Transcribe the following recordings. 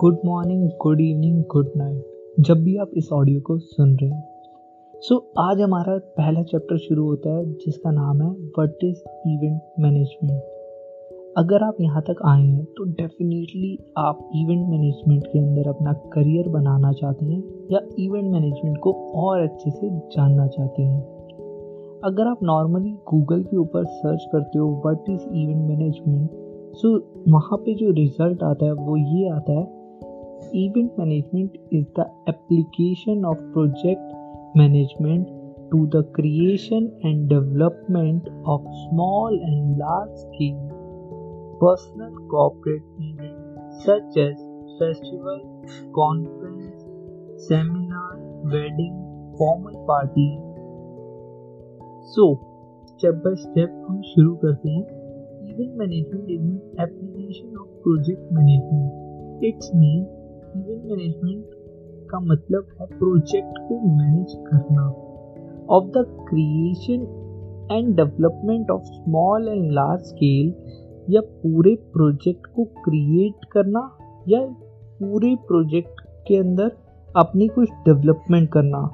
Good morning good evening good night जब भी आप इस ऑडियो को सुन रहे हैं। सो so, आज हमारा पहला चैप्टर शुरू होता है जिसका नाम है वट इज़ इवेंट मैनेजमेंट अगर आप यहाँ तक आए हैं तो डेफिनेटली आप इवेंट मैनेजमेंट के अंदर अपना करियर बनाना चाहते हैं या इवेंट मैनेजमेंट को और अच्छे से जानना चाहते हैं। अगर आप नॉर्मली गूगल के ऊपर सर्च करते हो what is event management so वहाँ पे जो रिज़ल्ट आता है वो ये आता है event management is the application of project management to the creation and development of small and large scale personal corporate event such as festival conference seminar wedding formal party so step by step हम शुरू करते हैं Event management is an application of project management. Its mean event management का मतलब है project को manage करना। Of the creation and development of small and large scale या पूरे प्रोजेक्ट को क्रिएट करना या पूरे प्रोजेक्ट के अंदर अपनी कुछ डेवलपमेंट करना।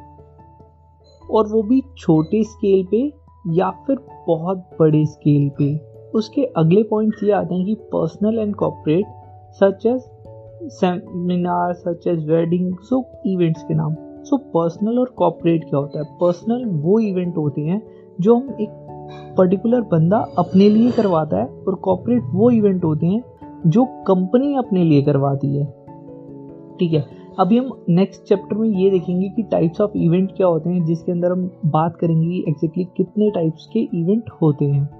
और वो भी छोटे स्केल पे या फिर बहुत बड़े स्केल पे। उसके अगले पॉइंट्स ये आते हैं कि personal and corporate such as seminar such as wedding so events के नाम। सो so, पर्सनल और कॉपरेट क्या होता है? पर्सनल वो इवेंट होते हैं जो हम एक पर्टिकुलर बंदा अपने लिए करवाता है और कॉपरेट वो इवेंट होते हैं जो कंपनी अपने लिए करवाती है। ठीक है अभी हम नेक्स्ट चैप्टर में ये देखेंगे कि टाइप्स ऑफ़ इवेंट क्या होते हैं जिसके अंदर हम बात करेंगे एग्जैक्टली exactly कितने टाइप्स के इवेंट होते हैं।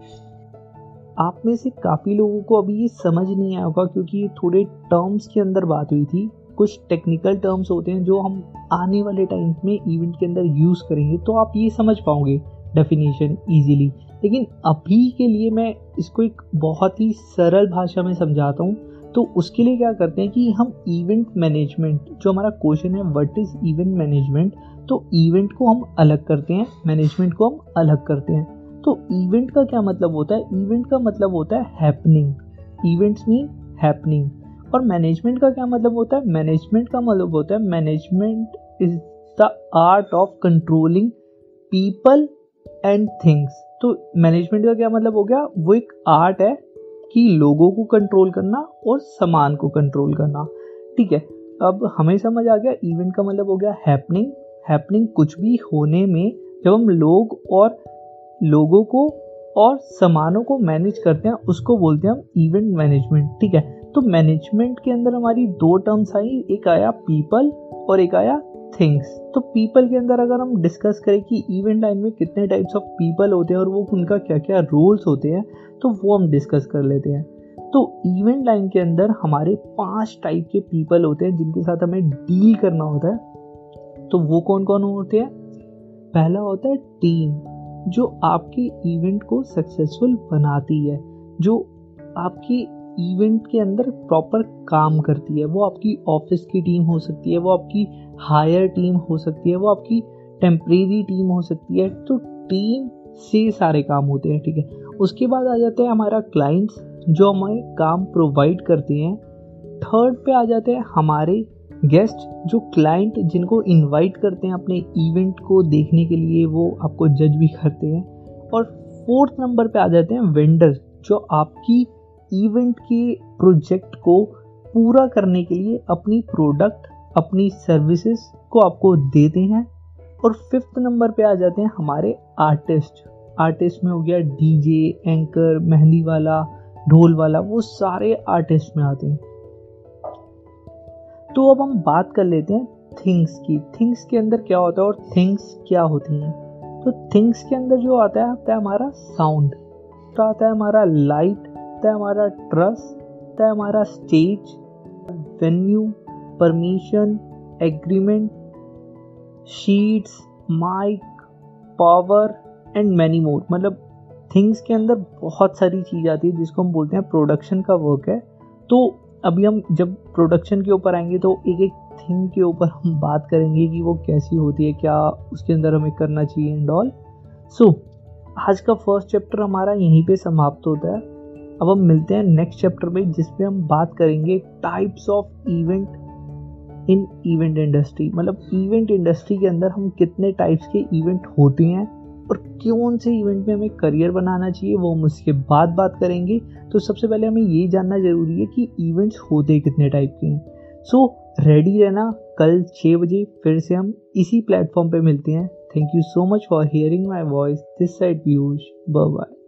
आप में से काफ़ी लोगों को अभी ये समझ नहीं आया होगा क्योंकि थोड़े टर्म्स के अंदर बात हुई थी। कुछ टेक्निकल टर्म्स होते हैं जो हम आने वाले टाइम में इवेंट के अंदर यूज़ करेंगे तो आप ये समझ पाओगे डेफिनेशन ईजीली लेकिन अभी के लिए मैं इसको एक बहुत ही सरल भाषा में समझाता हूँ। तो उसके लिए क्या करते हैं कि हम इवेंट मैनेजमेंट जो हमारा क्वेश्चन है व्हाट इज़ इवेंट मैनेजमेंट तो इवेंट को हम अलग करते हैं मैनेजमेंट को हम अलग करते हैं। तो इवेंट का क्या मतलब होता है? इवेंट का मतलब होता है हैपनिंग इवेंट्स मीन हैपनिंग और मैनेजमेंट का क्या मतलब होता है? मैनेजमेंट का मतलब होता है management is the art of controlling people and things तो मैनेजमेंट का क्या मतलब हो गया? वो एक आर्ट है कि लोगों को कंट्रोल करना और सामान को कंट्रोल करना। ठीक है? अब हमें समझ आ गया इवेंट का मतलब हो गया हैपनिंग हैपनिंग कुछ भी होने में जब हम लोग और लोगों को और सामानों को मैनेज करते हैं, उसको बोलते हैं हम इवेंट मैनेजमेंट ठीक है? तो मैनेजमेंट के अंदर हमारी दो टर्म्स आई, एक आया पीपल और एक आया थिंग्स तो पीपल के अंदर अगर हम डिस्कस करें कि इवेंट लाइन में कितने टाइप्स ऑफ़ पीपल होते हैं और वो उनका क्या क्या रोल्स होते हैं तो वो हम डिस्कस कर लेते हैं. तो इवेंट लाइन के अंदर हमारे पाँच टाइप के पीपल होते हैं जिनके साथ हमें डील करना होता है. तो वो कौन कौन होते हैं? पहला होता है टीम जो आपके इवेंट को सक्सेसफुल बनाती है, जो आपके इवेंट के अंदर प्रॉपर काम करती है, वो आपकी ऑफ़िस की टीम हो सकती है, वो आपकी हायर टीम हो सकती है, वो आपकी टेम्परेरी टीम हो सकती है तो टीम से सारे काम होते हैं, ठीक है? उसके बाद आ जाते हैं हमारा क्लाइंट्स जो हमें काम प्रोवाइड करते हैं। थर्ड पे आ जाते हैं हमारे गेस्ट जो क्लाइंट जिनको इनवाइट करते हैं अपने इवेंट को देखने के लिए, वो आपको जज भी करते हैं। और फोर्थ नंबर पे आ जाते हैं वेंडर, जो आपकी इवेंट के प्रोजेक्ट को पूरा करने के लिए अपनी प्रोडक्ट, अपनी सर्विसेज़ को आपको देते हैं। और फिफ्थ नंबर पे आ जाते हैं हमारे आर्टिस्ट। आर्टिस्ट में हो गया डीजे, एंकर, मेहंदी वाला, ढोल वाला, वो सारे आर्टिस्ट में आते हैं। तो अब हम बात कर लेते हैं थिंग्स की। थिंग्स के अंदर क्या होता है और थिंग्स क्या होती हैं? तो थिंग्स के अंदर जो आता है आता है हमारा साउंड तो आता है हमारा लाइट है हमारा ट्रस आता है हमारा stage venue permission agreement sheets mic power and many more मतलब थिंग्स के अंदर बहुत सारी चीज़ आती है जिसको हम बोलते हैं प्रोडक्शन का वर्क है। तो अभी हम जब प्रोडक्शन के ऊपर आएँगे तो एक एक थिंग के ऊपर हम बात करेंगे कि वो कैसी होती है, क्या उसके अंदर हमें करना चाहिए एंड ऑल सो आज का फ़र्स्ट चैप्टर हमारा यहीं पे समाप्त होता है। अब हम मिलते हैं नेक्स्ट चैप्टर में जिसपे हम बात करेंगे types of event in event industry मतलब इवेंट इंडस्ट्री के अंदर हम कितने टाइप्स के इवेंट होते हैं और कौन से इवेंट में हमें करियर बनाना चाहिए, वो हम उसके बाद बात करेंगे। तो सबसे पहले हमें ये जानना ज़रूरी है कि इवेंट्स होते कितने टाइप के हैं। सो रेडी रहना कल छः बजे, फिर से हम इसी प्लेटफॉर्म पे मिलते हैं। Thank you so much for hearing my voice this side Piyush bye